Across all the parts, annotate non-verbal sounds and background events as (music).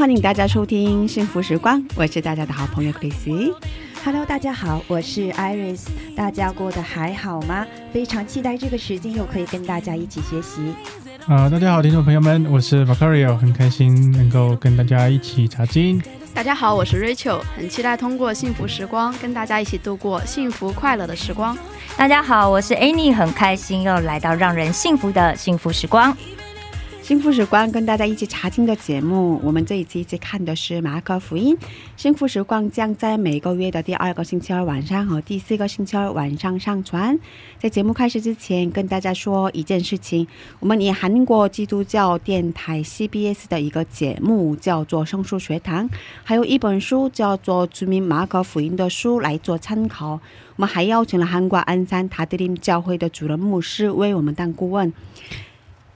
欢迎大家收听幸福时光，我是大家的好朋友 Chrissy。Hello，大家好，我是 Iris，大家过得还好吗？非常期待这个时间又可以跟大家一起学习。啊、大家好，听众朋友们，我是 Vacario，很开心能够跟大家一起查经。大家好，我是 Rachel，很期待通过幸福时光跟大家一起度过幸福快乐的时光。大家好，我是 Annie，很开心又来到让人幸福的幸福时光。幸福时光跟大家一起查经的节目，我们这一期一起看的是马可福音。幸福时光将在每个月的第二个星期二晚上和第四个星期二晚上上传。在节目开始之前，跟大家说一件事情：我们以韩国基督教电台 CBS 的一个节目叫做《圣书学堂》，还有一本书叫做《著名马可福音》的书来做参考。我们还邀请了韩国鞍山塔德林教会的主任牧师为我们当顾问。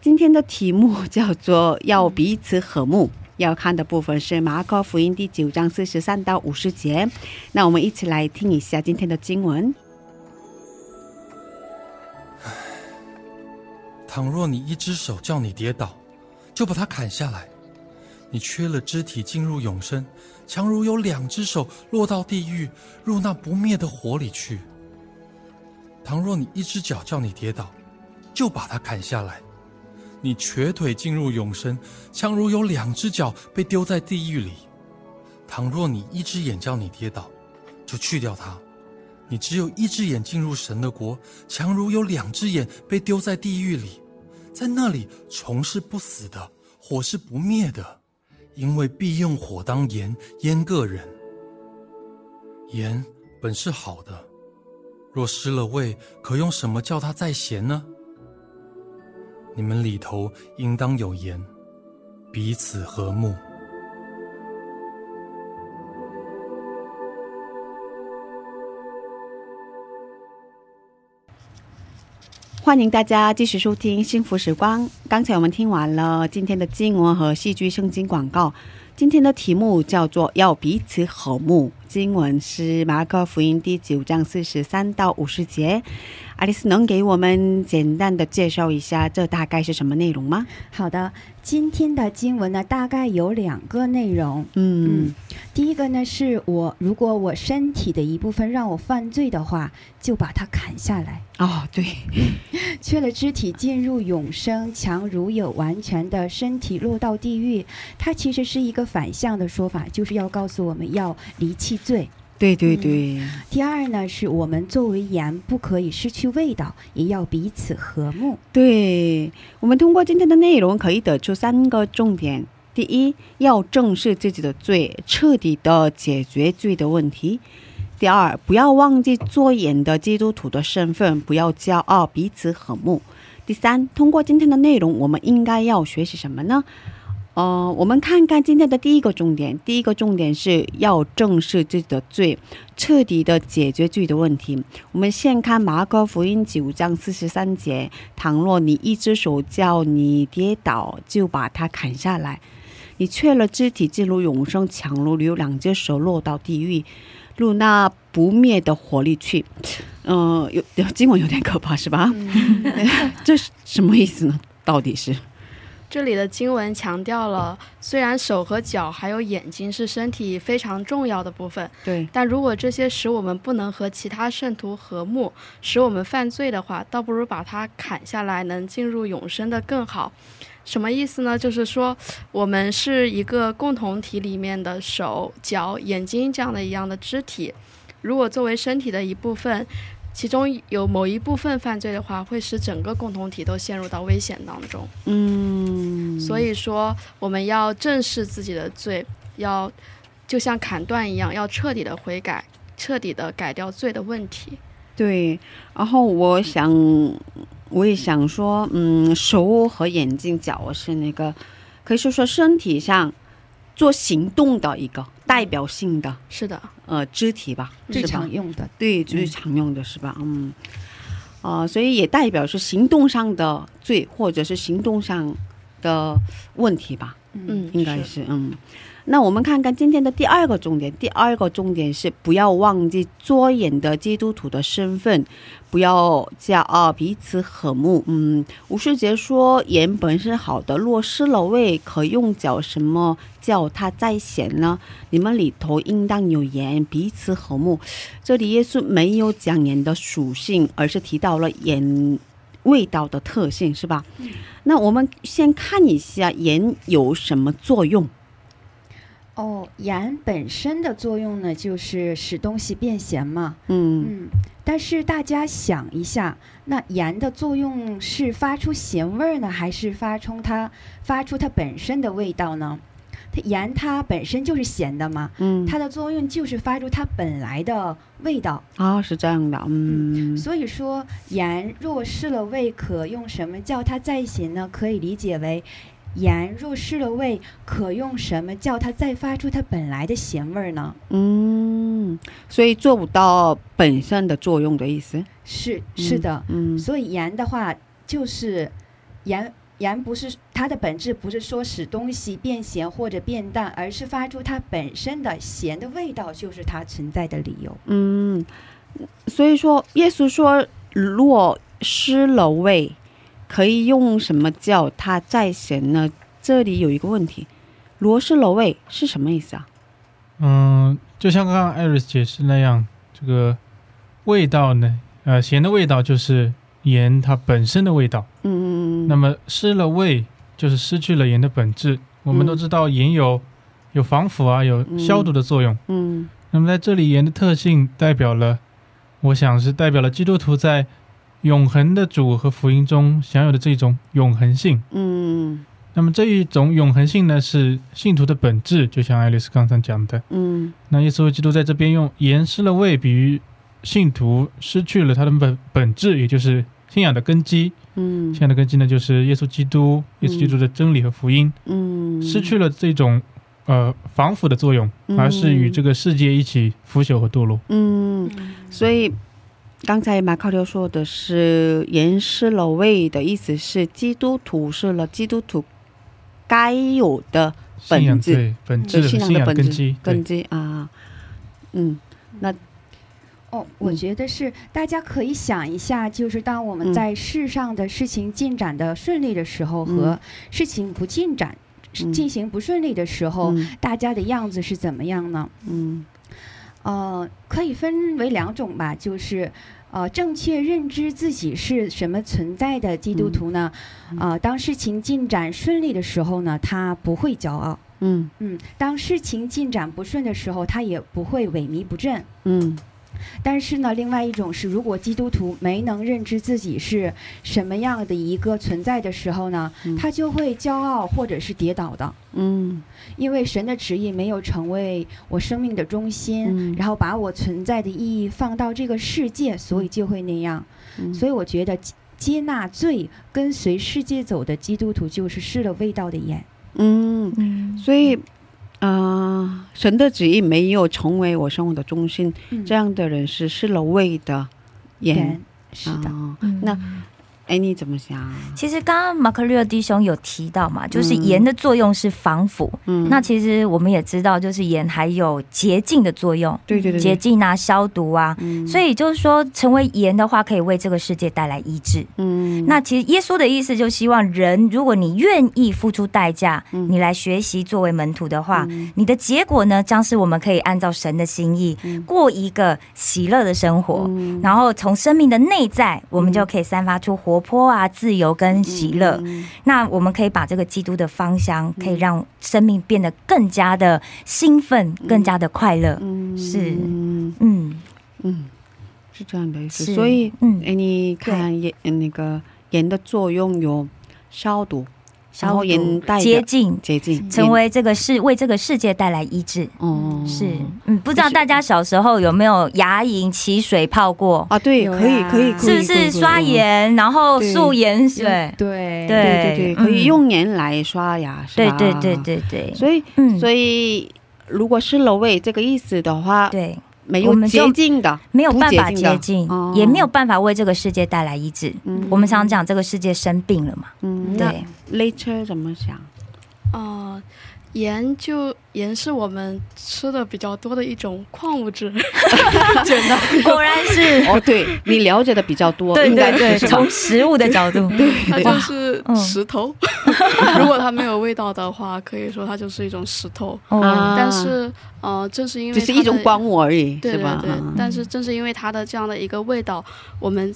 今天的题目 (laughs) 叫做“要彼此和睦”。要看的部分是马可福音第九章四十三到五十节。那我们一起来听一下今天的经文。倘若你一只手叫你跌倒，就把它砍下来；你缺了肢体进入永生，强如有两只手落到地狱，入那不灭的火里去。倘若你一只脚叫你跌倒，就把它砍下来；你瘸腿进入永生，强如有两只脚被丢在地狱里。倘若你一只眼叫你跌倒，就去掉它。你只有一只眼进入神的国，强如有两只眼被丢在地狱里，在那里虫是不死的，火是不灭的，因为必用火当盐腌个人。盐本是好的，若失了味，可用什么叫它再咸呢？你们里头应当有言，彼此和睦。欢迎大家继续收听《幸福时光》。刚才我们听完了今天的经文和戏剧圣经广告。今天的题目叫做“要彼此和睦”，经文是马可福音第九章四十三到五十节。爱丽丝能给我们简单的介绍一下这大概是什么内容吗？好的，今天的经文呢，大概有两个内容。嗯第一个呢，是我如果我身体的一部分让我犯罪的话，就把它砍下来。哦，对，(laughs) 缺了肢体进入永生，强如有完全的身体落到地狱。它其实是一个反向的说法，就是要告诉我们要离弃罪。对对对，第二呢，是我们作为盐不可以失去味道，也要彼此和睦。对，我们通过今天的内容可以得出三个重点：第一，要正视自己的罪，彻底的解决罪的问题；第二，不要忘记做盐的基督徒的身份，不要骄傲，彼此和睦；第三，通过今天的内容，我们应该要学习什么呢？呃，我们看看今天的第一个重点。第一个重点是要正视自己的罪，彻底的解决自己的问题。我们先看马可福音九章四十三节：倘若你一只手叫你跌倒，就把它砍下来；你缺了肢体进入永生，强如有两只手落到地狱，入那不灭的火里去。嗯、(laughs) 有有经文有点可怕，是吧？(laughs) 这是什么意思呢？到底是？这里的经文强调了，虽然手和脚还有眼睛是身体非常重要的部分，对，但如果这些使我们不能和其他圣徒和睦，使我们犯罪的话，倒不如把它砍下来，能进入永生的更好。什么意思呢？就是说，我们是一个共同体里面的手、脚、眼睛这样的一样的肢体。如果作为身体的一部分，其中有某一部分犯罪的话，会使整个共同体都陷入到危险当中。嗯，所以说，我们要正视自己的罪，要就像砍断一样，要彻底的悔改，彻底的改掉罪的问题。对，然后我想，我也想说，嗯，手和眼睛、脚是那个，可以说说身体上做行动的一个代表性的是的，呃肢体吧，最常用的。对，最常用的是吧？嗯，呃，所以也代表是行动上的罪，或者是行动上的问题吧，嗯，应该是嗯。那我们看看今天的第二个重点，第二个重点是不要忘记作眼的基督徒的身份，不要骄傲，彼此和睦。嗯，吴世杰说盐本是好的，若失了味，可用脚什么叫它再咸呢？你们里头应当有盐，彼此和睦。这里耶稣没有讲盐的属性，而是提到了盐味道的特性，是吧？那我们先看一下盐有什么作用。哦，盐本身的作用呢，就是使东西变咸嘛。嗯嗯，但是大家想一下，那盐的作用是发出咸味儿呢，还是发出它发出它本身的味道呢？它盐它本身就是咸的嘛，嗯，它的作用就是发出它本来的味道。啊是这样的，嗯所以说，盐若失了味，可用什么叫它再咸呢？可以理解为，盐若失了味，可用什么叫它再发出它本来的咸味儿呢？嗯，所以做不到本身的作用的意思。是是的，嗯所以盐的话，就是盐盐不是它的本质，不是说使东西变咸或者变淡，而是发出它本身的咸的味道，就是它存在的理由。嗯，所以说耶稣说，若失了味，可以用什么叫它再咸呢？这里有一个问题，罗失了味是什么意思啊？嗯，就像刚刚艾瑞斯解释那样，这个味道呢，呃，咸的味道就是盐它本身的味道。嗯嗯嗯，那么失了味，就是失去了盐的本质。我们都知道盐有有防腐啊，有消毒的作用。嗯那么在这里，盐的特性代表了，我想是代表了基督徒在永恒的主和福音中享有的这种永恒性。嗯那么这一种永恒性呢，是信徒的本质，就像爱丽丝刚才讲的。嗯那耶稣基督在这边用盐失了味，比喻信徒失去了他的本本质，也就是信仰的根基。嗯信仰的根基呢，就是耶稣基督，耶稣基督的真理和福音，嗯，失去了这种呃防腐的作用，嗯而是与这个世界一起腐朽和堕落。嗯，所以刚才马考流说的是“盐失了位”的意思是基督徒失了基督徒该有的本质。对本质对信仰的本质根基，根基啊。嗯那哦，我嗯。觉得是大家可以想一下，就是当我们嗯。在世上的事情进展的顺利的时候，嗯。和事情不进展、嗯。进行不顺利的时候，嗯。大家的样子是怎么样呢？嗯呃，可以分为两种吧，就是呃，正确认知自己是什么存在的基督徒呢，嗯呃，当事情进展顺利的时候呢，他不会骄傲。嗯嗯，当事情进展不顺的时候，他也不会萎靡不振。嗯但是呢，另外一种是，如果基督徒没能认知自己是什么样的一个存在的时候呢，嗯他就会骄傲或者是跌倒的。嗯因为神的旨意没有成为我生命的中心，嗯然后把我存在的意义放到这个世界，所以就会那样。嗯，所以我觉得接接纳罪、跟随世界走的基督徒，就是失了味道的盐。嗯，嗯，所以。啊、神的旨意没有成为我生活的中心，嗯。这样的人是失了位的盐盐。是的，那哎，你怎么想？其实刚刚马克略弟兄有提到嘛，就是嗯盐的作用是防腐。嗯那其实我们也知道，就是盐还有洁净的作用，对对对，洁净啊、消毒啊。嗯，所以就是说，成为盐的话，可以为这个世界带来医治。嗯，那其实耶稣的意思就希望人，如果你愿意付出代价，嗯你来学习作为门徒的话，嗯你的结果呢，将是我们可以按照神的心意，嗯过一个喜乐的生活。嗯然后从生命的内在，我们就可以散发出活泼啊、自由跟喜乐。嗯那我们可以把这个基督的芳香，可以让生命变得更加的兴奋，更加的快乐。嗯是嗯嗯，嗯，是这样的意思。所以，嗯哎，你看盐呃那个盐的作用有消毒、消毒盐带的接近，成为这个世为这个世界带来医治。哦是，嗯，不知道大家小时候有没有牙龈起水泡过？啊，对，可以可以，可以是不是刷？盐，然后对漱盐水？对对对对对，可以嗯用盐来刷牙，是吧？对对对。对对，所以，嗯，所以如果是楼位这个意思的话，对，没有我们就洁净的，没有办法不洁净的接近哦，也没有办法为这个世界带来医治。嗯我们常讲这个世界生病了嘛，嗯，对，later 怎么想？哦、盐就盐是我们吃的比较多的一种矿物质，(laughs) 简单 (laughs) 果然是，哦，对你了解的比较多，对应该对对，是从食物的角度，(laughs) 它就是嗯石头。如果它没有味道的话，可以说它就是一种石头。哦，啊但是，呃，正是因为只是一种光物而已，对吧？对。嗯，但是正是因为它的这样的一个味道，我们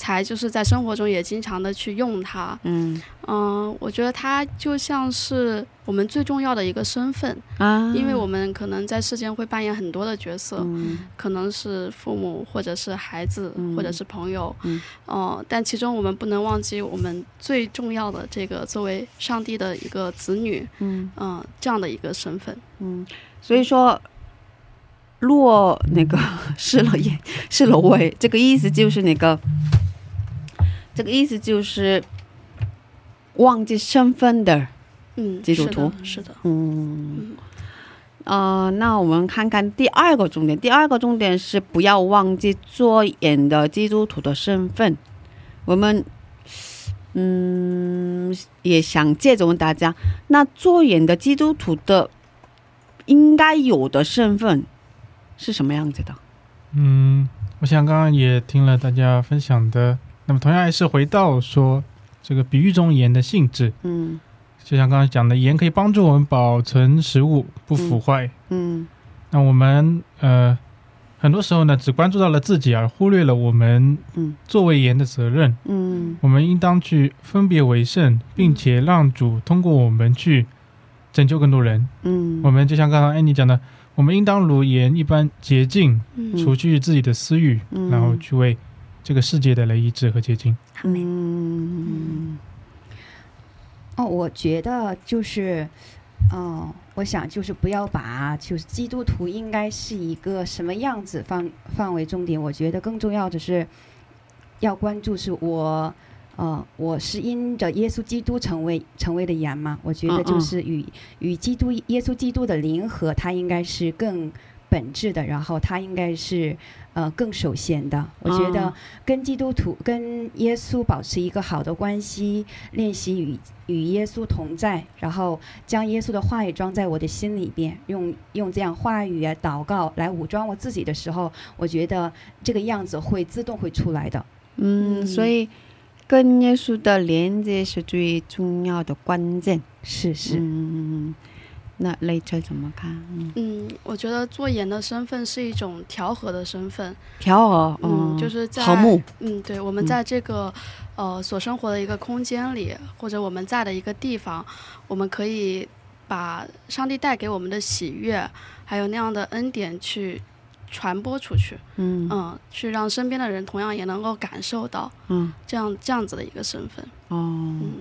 才就是在生活中也经常的去用它。嗯嗯、我觉得它就像是我们最重要的一个身份，啊，因为我们可能在世间会扮演很多的角色，嗯可能是父母，或者是孩子，嗯或者是朋友，嗯呃，但其中我们不能忘记我们最重要的这个作为上帝的一个子女，嗯嗯、这样的一个身份。嗯，所以说。落那个 (laughs) 失了业，失了位，这个意思就是那个，这个意思就是忘记身份的，嗯，基督徒是的，嗯，呃，那我们看看第二个重点。第二个重点是不要忘记做眼的基督徒的身份。我们，嗯，也想借着问大家，那做眼的基督徒的应该有的身份是什么样子的？嗯，我想刚刚也听了大家分享的，那么同样还是回到说这个比喻中盐的性质，嗯。就像刚才讲的，盐可以帮助我们保存食物不腐坏。嗯那我们呃很多时候呢，只关注到了自己，而忽略了我们嗯。作为盐的责任。嗯。我们应当去分别为圣，并且让主通过我们去拯救更多人。嗯，我们就像刚刚安妮讲的，我们应当如盐一般洁净，嗯。除去自己的私欲，嗯。然后去为这个世界的来医治和洁净。嗯哦，我觉得就是，哦，我想就是不要把就是基督徒应该是一个什么样子放放为重点。我觉得更重要的是要关注是我，呃，我是因着耶稣基督成为成为的盐嘛。我觉得就是与与基督耶稣基督的灵合，它应该是更本质的，然后它应该是呃更首先的。我觉得嗯跟基督徒、跟耶稣保持一个好的关系，练习与与耶稣同在，然后将耶稣的话语装在我的心里边，用用这样话语啊、祷告来武装我自己的时候，我觉得这个样子会自动会出来的。嗯，嗯所以跟耶稣的连接是最重要的关键。是是，嗯，那 later 怎么看？嗯，嗯，我觉得做盐的身份是一种调和的身份。调和，嗯，就是在和睦。嗯，对，我们嗯在这个、呃所生活的一个空间里，或者我们在的一个地方，我们可以把上帝带给我们的喜悦，还有那样的恩典去传播出去，嗯嗯，去让身边的人同样也能够感受到嗯这样这样子的一个身份。哦，嗯，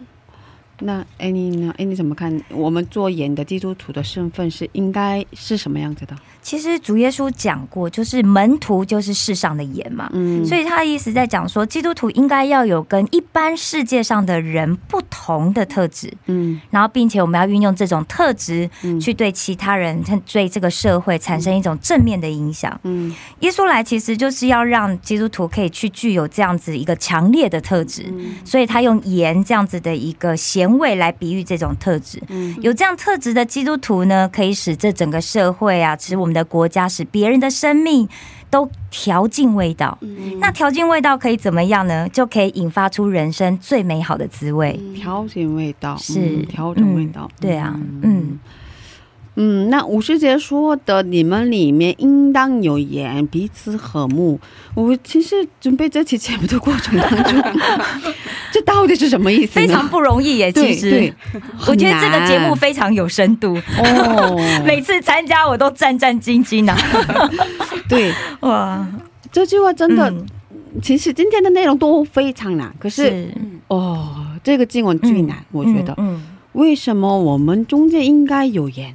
那哎你呢哎你怎么看？我们做眼的基督徒的身份是应该是什么样子的？其实主耶稣讲过，就是门徒就是世上的盐嘛。嗯，所以他的意思在讲说，基督徒应该要有跟一般世界上的人不同的特质，嗯然后并且我们要运用这种特质嗯去对其他人、对这个社会产生一种正面的影响。嗯耶稣来其实就是要让基督徒可以去具有这样子一个强烈的特质，嗯所以他用盐这样子的一个咸味来比喻这种特质。嗯有这样特质的基督徒呢，可以使这整个社会啊，使我们的国家，使别人的生命都调进味道。嗯那调进味道可以怎么样呢？就可以引发出人生最美好的滋味。嗯调整味道是嗯调整味道。对啊嗯嗯，那五师姐说的，你们里面应当有盐，彼此和睦。我其实准备这期节目的过程当中，(laughs) 这到底是什么意思？非常不容易耶，其实对，我觉得这个节目非常有深度，哦，每次参加我都战战兢兢啊！(laughs) 对，(laughs) 哇，这句话真的，嗯其实今天的内容都非常难，可是哦，这个经文最难，我觉得。嗯，为什么我们中间应该有盐？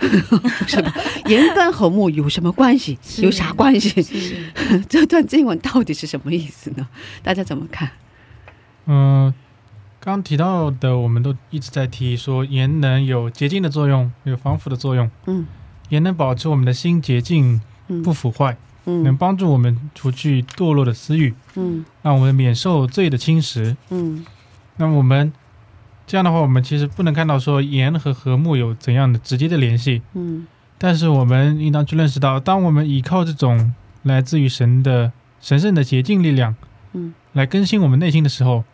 (laughs) 是吧？盐跟和睦有什么关系？有啥关系？(laughs) 这段经文到底是什么意思呢？大家怎么看？嗯，刚刚提到的，我们都一直在提说盐能有洁净的作用，有防腐的作用，嗯盐能保持我们的心洁净嗯不腐坏，能嗯帮助我们除去堕落的私欲，嗯让我们免受罪的侵蚀。嗯那我们这样的话，我们其实不能看到说盐和和睦有怎样的直接的联系，嗯。但是我们应当去认识到，当我们依靠这种来自于神的神圣的洁净力量，嗯，来更新我们内心的时候，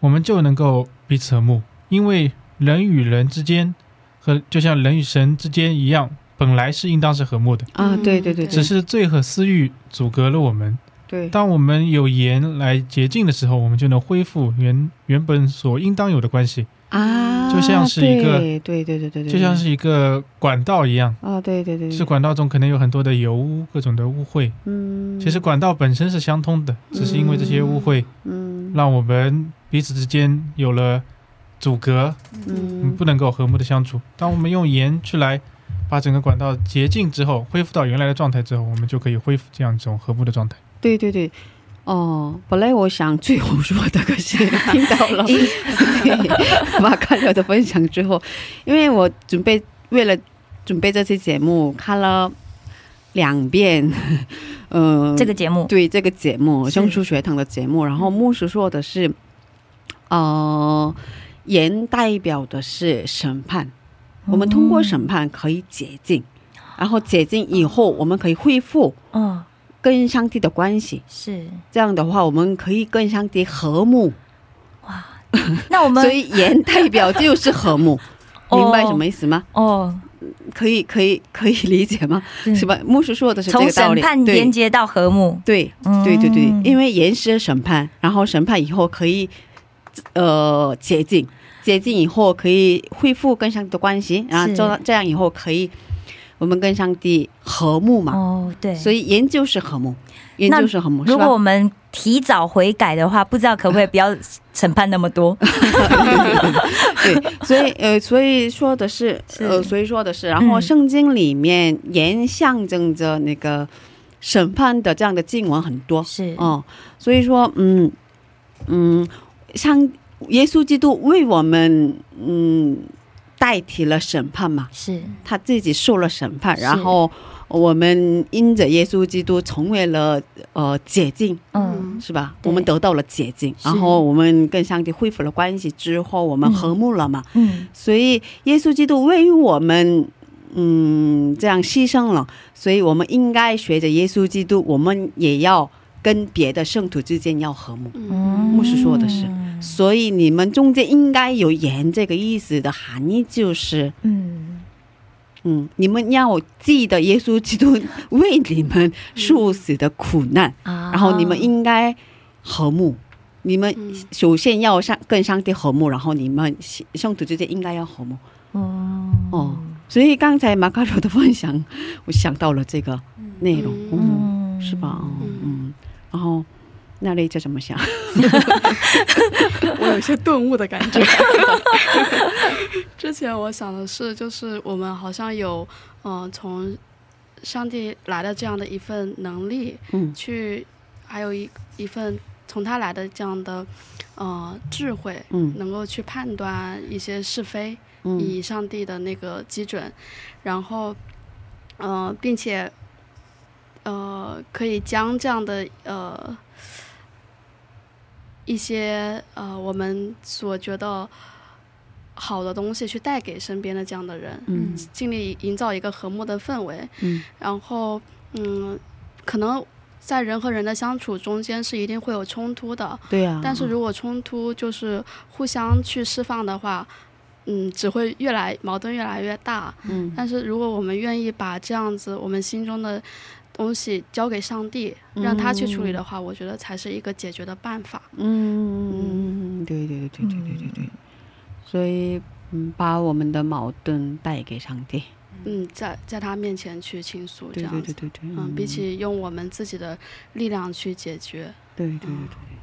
我们就能够彼此和睦。因为人与人之间和就像人与神之间一样，本来是应当是和睦的，啊，对对，对只是罪和私欲阻隔了我们。对，当我们有盐来洁净的时候，我们就能恢复原原本所应当有的关系，啊，就像是一个对对对对对对，就像是一个管道一样。啊，对对对，是管道中可能有很多的油污，各种的污秽。嗯，其实管道本身是相通的，只是因为这些污秽，嗯让我们彼此之间有了阻隔，嗯，嗯不能够和睦的相处。当我们用盐去来把整个管道洁净之后，恢复到原来的状态之后，我们就可以恢复这样一种和睦的状态。对对对。哦，本来我想最后说的，可是听到了。(laughs) 对 (laughs) 马卡尔的分享之后，因为我准备为了准备这期节目看了两遍，嗯、这个节目。对这个节目是。生出学堂的节目，然后牧师说的是，呃，盐代表的是审判，我们通过审判可以洁净，然后解禁以后我们可以恢复哦，跟上帝的关系，是。这样的话我们可以跟上帝和睦，哇那我们 (laughs) 所以盐代表就是和睦。(laughs) 哦。明白什么意思吗？哦，可以，可以，可以理解吗？嗯是吧？牧师说的是这从个道理。审判连接到和睦，对，嗯对对。对，因为严师审判，然后审判以后可以呃洁净，洁净以后可以恢复跟上帝的关系，然后是。这这样以后可以我们跟上帝和睦嘛。哦，对，所以研究是和睦，研究是和睦，如果我们提早悔改的话，不知道可不可以不要审判那么多？(laughs) 对，所以呃，所以说的是是。呃，所以说的是，然后嗯。圣经里面言象征着那个审判的这样的经文很多，是，哦，所以说，嗯嗯，像耶稣基督为我们，嗯，代替了审判嘛，是，他自己受了审判，然后我们因着耶稣基督成为了呃解禁，嗯，是吧？我们得到了解禁，然后我们跟上帝恢复了关系之后，我们嗯。和睦了嘛，嗯，所以耶稣基督为我们。嗯，这样牺牲了，所以我们应该学着耶稣基督，我们也要跟别的圣徒之间要和睦。嗯。牧师说的是。所以你们中间应该有言，这个意思的含义就是，嗯，嗯，你们要记得耶稣基督为你们受死的苦难，啊。然后你们应该和睦。你们嗯。首先要上跟上帝和睦，然后你们圣徒之间应该要和睦。哦。哦，所以刚才马卡罗的分享，我想到了这个内容，嗯，嗯是吧？哦嗯，然后那丽这怎么想？(laughs) 我有一些顿悟的感觉。(laughs) 之前我想的是，就是我们好像有，嗯、从上帝来的这样的一份能力，嗯去，还有一一份从他来的这样的，呃，智慧，嗯能够去判断一些是非，嗯以上帝的那个基准，然后，呃，并且，呃，可以将这样的呃一些呃我们所觉得好的东西去带给身边的这样的人，嗯尽力营造一个和睦的氛围，嗯然后嗯，可能在人和人的相处中间是一定会有冲突的，对呀、但是如果冲突就是互相去释放的话，嗯，只会越来矛盾越来越大。嗯但是如果我们愿意把这样子我们心中的东西交给上帝，让他去处理的话，我觉得才是一个解决的办法。嗯，对对对对对对对对，所以嗯，把我们的矛盾带给上帝，嗯，在在他面前去倾诉这样子。对对对对，嗯，比起用我们自己的力量去解决，对对对对。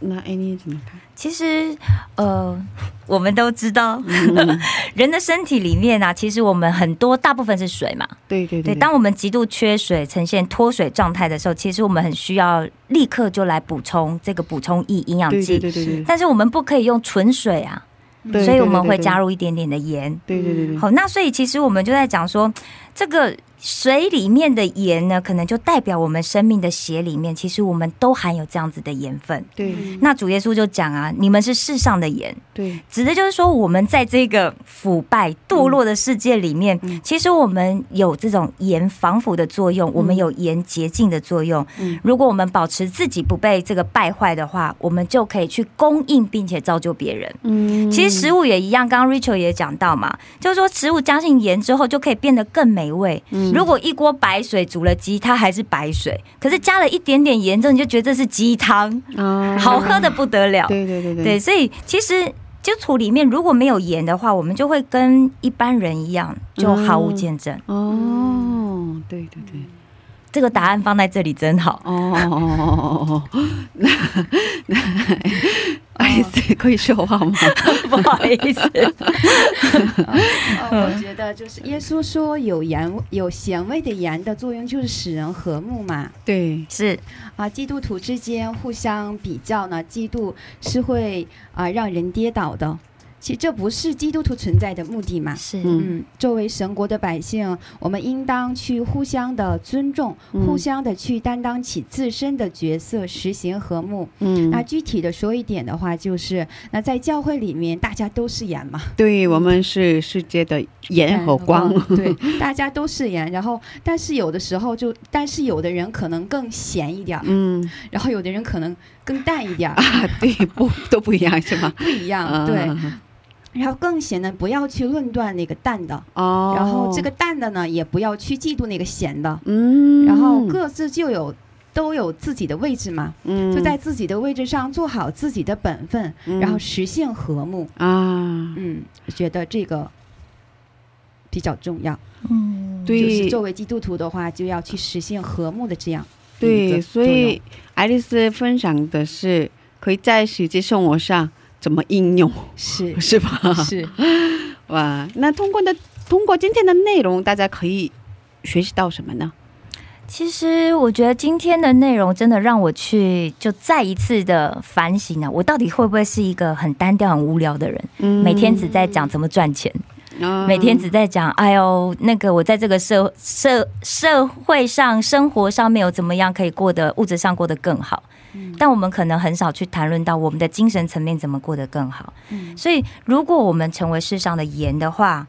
那 Annie 怎么看？其实，呃，我们都知道，(laughs) 人的身体里面啊，其实我们很多大部分是水嘛。对对对，当我们极度缺水、呈现脱水状态的时候，其实我们很需要立刻就来补充这个补充液、营养剂。对对对对，但是我们不可以用纯水啊，所以我们会加入一点点的盐。对对对对，好，那所以其实我们就在讲说，这个水里面的盐呢，可能就代表我们生命的血里面，其实我们都含有这样子的盐分。对那主耶稣就讲啊，你们是世上的盐，对指的就是说，我们在这个腐败堕落的世界里面，嗯其实我们有这种盐防腐的作用，我们有盐洁净的作用。嗯如果我们保持自己不被这个败坏的话，我们就可以去供应并且造就别人。嗯其实食物也一样，刚刚 Rachel 也讲到嘛，就是说食物加进盐之后，就可以变得更美味。嗯如果一锅白水煮了鸡，它还是白水，可是加了一点点盐之后，你就觉得这是鸡汤，啊好喝的不得了。对对对对，所以其实基督徒里面如果没有盐的话，我们就会跟一般人一样，就毫无见证。哦，对对对，这个答案放在这里真好。哦哦哦哦哦哦，那那爱丽丝可以说话吗？(laughs) 不好意思，呃，我觉得就是耶稣说有盐有咸味的盐的作用就是使人和睦嘛。对，是啊，基督徒之间互相比较呢，嫉妒是会啊让人跌倒的。其实这不是基督徒存在的目的嘛。是，嗯嗯，作为神国的百姓，我们应当去互相的尊重，嗯互相的去担当起自身的角色，实行和睦。嗯，那具体的说一点的话，就是那在教会里面，大家都是盐嘛，对我们是世界的盐和光，对，(laughs) 大家都是盐。然后，但是有的时候就，但是有的人可能更咸一点儿，嗯然后有的人可能更淡一点儿，啊，(laughs) 对，不都不一样是吗？不一样。对，然后更咸的不要去论断那个淡的，哦，然后这个淡的呢，也不要去嫉妒那个咸的，嗯，然后各自就有。都有自己的位置嘛，嗯。就在自己的位置上做好自己的本分，嗯。然后实现和睦。啊，嗯，觉得这个比较重要。嗯，对。就是作为基督徒的话，就要去实现和睦的这样一对，所以爱丽丝分享的是可以在实际生活上怎么应用，是 (laughs) 是吧？是 (laughs) 哇，那通过的通过今天的内容，大家可以学习到什么呢？其实我觉得今天的内容真的让我去就再一次的反省啊，我到底会不会是一个很单调、很无聊的人？嗯每天只在讲怎么赚钱，啊。每天只在讲，哎呦，那个我在这个社社社会上、生活上面有怎么样可以过得物质上过得更好，但我们可能很少去谈论到我们的精神层面怎么过得更好。嗯。所以，如果我们成为世上的盐的话，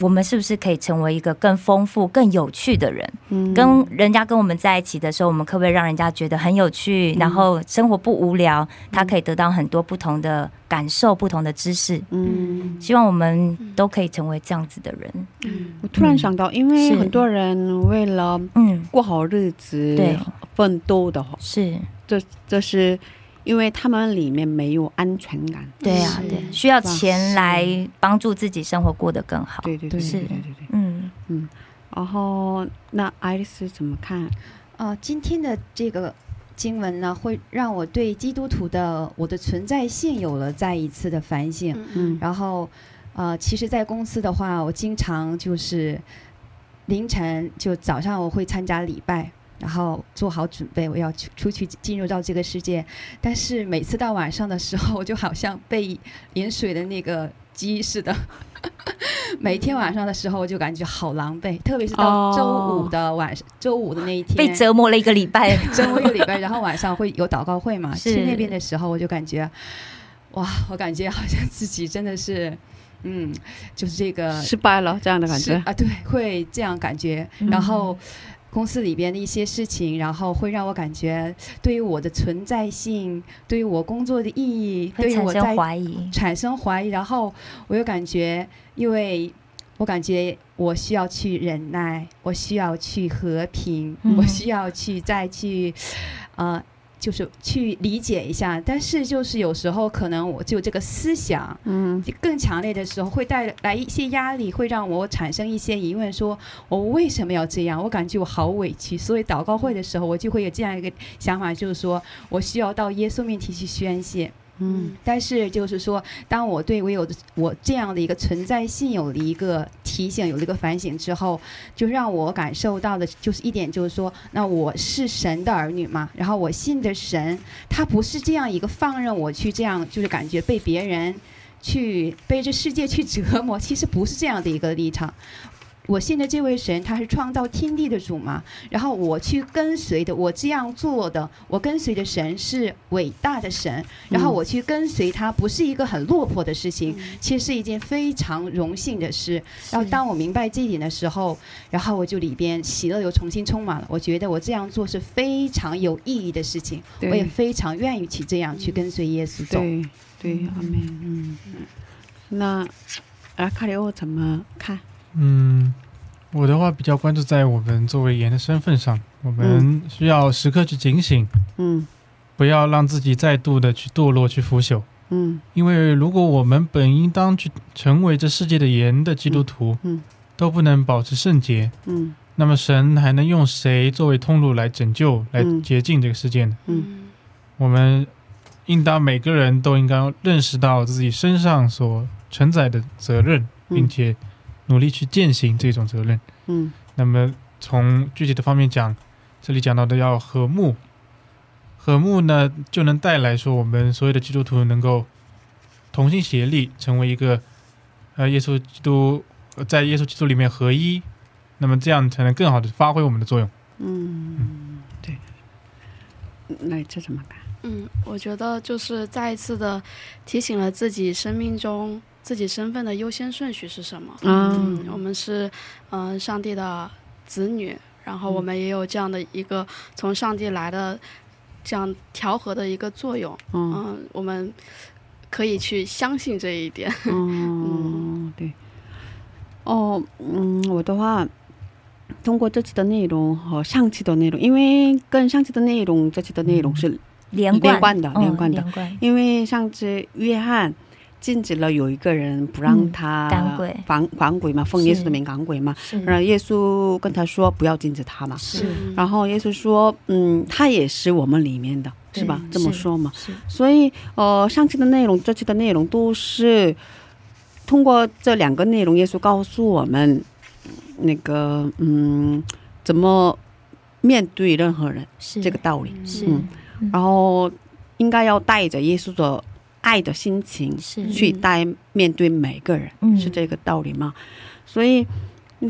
我们是不是可以成为一个更丰富、更有趣的人？嗯跟人家跟我们在一起的时候，我们可不可以让人家觉得很有趣，然后生活不无聊？他可以得到很多不同的感受、不同的知识。嗯，希望我们都可以成为这样子的人。嗯我突然想到，因为很多人为了嗯，过好日子对奋斗的话，是这这是因为他们里面没有安全感。对啊，对，需要钱来帮助自己生活过得更好。对对对，是，对对对，嗯嗯。然后，那爱丽丝怎么看？呃，今天的这个经文呢，会让我对基督徒的我的存在性有了再一次的反省。嗯，然后，呃，其实，在公司的话，我经常就是凌晨就早上我会参加礼拜，然后做好准备，我要去出去进入到这个世界。但是每次到晚上的时候，我就好像被淋水的那个鸡似的。(laughs) 每天晚上的时候，我就感觉好狼狈，特别是到周五的晚上，周五的那一天，被折磨了一个礼拜。(laughs) 折磨一个礼拜，然后晚上会有祷告会嘛？(laughs) 去那边的时候，我就感觉，哇，我感觉好像自己真的是，嗯，就是这个失败了这样的感觉。啊，对，会这样感觉。嗯然后公司里边的一些事情，然后会让我感觉，对于我的存在性，对于我工作的意义，对于我在怀疑，产生怀疑，然后我又感觉，因为我感觉我需要去忍耐，我需要去和平，嗯。我需要去再去，呃，就是去理解一下，但是就是有时候可能我就这个思想嗯更强烈的时候，会带来一些压力，会让我产生一些疑问说，我为什么要这样？我感觉我好委屈。所以祷告会的时候，我就会有这样一个想法，就是说我需要到耶稣面前去宣泄。嗯但是就是说，当我对我有的我这样的一个存在性有了一个提醒，有了一个反省之后，就让我感受到的就是一点，就是说，那我是神的儿女嘛，然后我信的神，他不是这样一个放任我去这样，就是感觉被别人去被这世界去折磨，其实不是这样的一个立场。我信的这位神，他是创造天地的主嘛，然后我去跟随的，我这样做的，我跟随的神是伟大的神，然后我去跟随他，不是一个很落魄的事情，其实是一件非常荣幸的事。然后当我明白这一点的时候，然后我就里边喜乐又重新充满了。我觉得我这样做是非常有意义的事情，我也非常愿意去这样去跟随耶稣走。对对，阿门。嗯，那阿卡里欧怎么看？嗯，我的话比较关注在我们作为盐的身份上，我们需要时刻去警醒，嗯。不要让自己再度的去堕落、去腐朽。嗯。因为如果我们本应当去成为这世界的盐的基督徒，嗯。都不能保持圣洁，嗯。那么神还能用谁作为通路来拯救、来嗯。洁净这个世界呢？嗯。我们应当每个人都应该认识到自己身上所承载的责任，嗯。并且努力去践行这种责任。嗯那么从具体的方面讲，这里讲到的要和睦，和睦呢就能带来说我们所有的基督徒能够同心协力，成为一个呃耶稣基督呃在耶稣基督里面合一，那么这样才能更好的发挥我们的作用。嗯，对。那这怎么办？嗯，我觉得就是再一次的提醒了自己生命中自己身份的优先顺序是什么。嗯我们是嗯、呃上帝的子女，然后我们也有这样的一个从上帝来的这样调和的一个作用。嗯嗯，我们可以去相信这一点。(laughs) 嗯，对。哦，嗯，我的话，通过这期的内容和上期的内容，因为跟上期的内容、这期的内容是连贯的嗯连贯的因为上次约翰禁止了有一个人不让嗯他赶鬼。赶赶鬼嘛，奉耶稣的名赶鬼嘛，是。然后耶稣跟他说不要禁止他嘛，是。然后耶稣说，嗯，他也是我们里面的，是吧？这么说嘛，所以呃，上期的内容、这期的内容都是通过这两个内容，耶稣告诉我们那个嗯，怎么面对任何人是。这个道理，是嗯。然后应该要带着耶稣的爱的心情是去待面对每个人，嗯是这个道理吗？所以。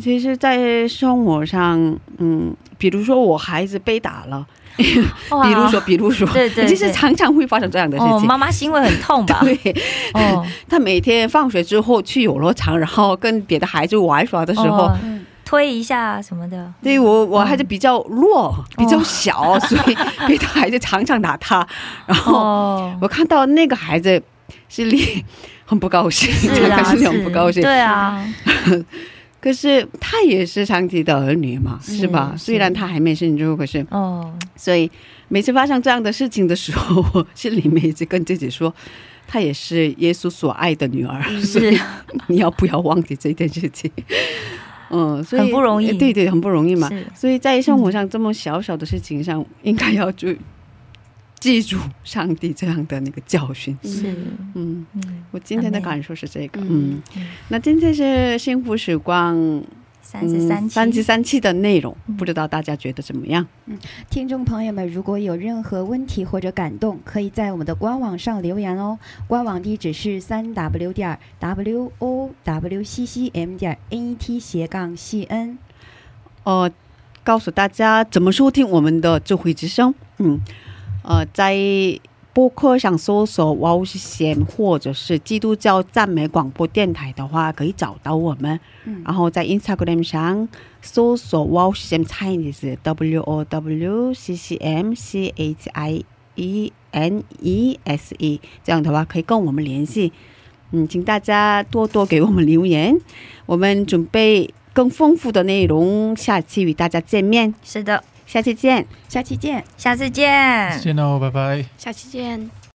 其实，在生活上，嗯，比如说我孩子被打了，(laughs) 比如说，比如说，对对其实常常会发生这样的事哦，情。妈妈心会很痛吧？对，哦，(laughs) 他每天放学之后去游乐场，然后跟别的孩子玩耍的时候，哦嗯推一下什么的，对我我还是比较弱，比哦较小，(laughs) 所以别的孩子常常打他。(laughs) 然后哦，我看到那个孩子心里很不高兴，是啊，心里很不高兴。对啊，(laughs) 可是他也是上帝的儿女嘛，是是吧？是。虽然他还没信主，可是哦，所以每次发生这样的事情的时候，我心里面一直跟自己说，她也是耶稣所爱的女儿，所以是你要不要忘记这件事情？嗯，所以很不容易。对对，很不容易嘛。所以在生活上这么小小的事情上，应该要注记住上帝这样的那个教训。是，嗯，嗯，我今天的感受是这个。嗯。嗯，那今天是幸福时光三十三期，三十三期的内容，嗯不知道大家觉得怎么样？嗯听众朋友们，如果有任何问题或者感动，可以在我们的官网上留言哦。官网地址是三 w 点 w o w c c m 点 n e t 斜杠 c n。呃，告诉大家怎么收听我们的智慧之声。嗯，呃，在播客上搜索 “Wow 贤”或者是基督教赞美广播电台的话，可以找到我们。嗯然后在 Instagram 上搜索 “Wow 贤 Chinese W O W C C M C H I E N E S E，这样的话可以跟我们联系。嗯，请大家多多给我们留言，我们准备更丰富的内容，下期与大家见面。是的，下期见。下期见。下次见。见喽，拜拜。下期见。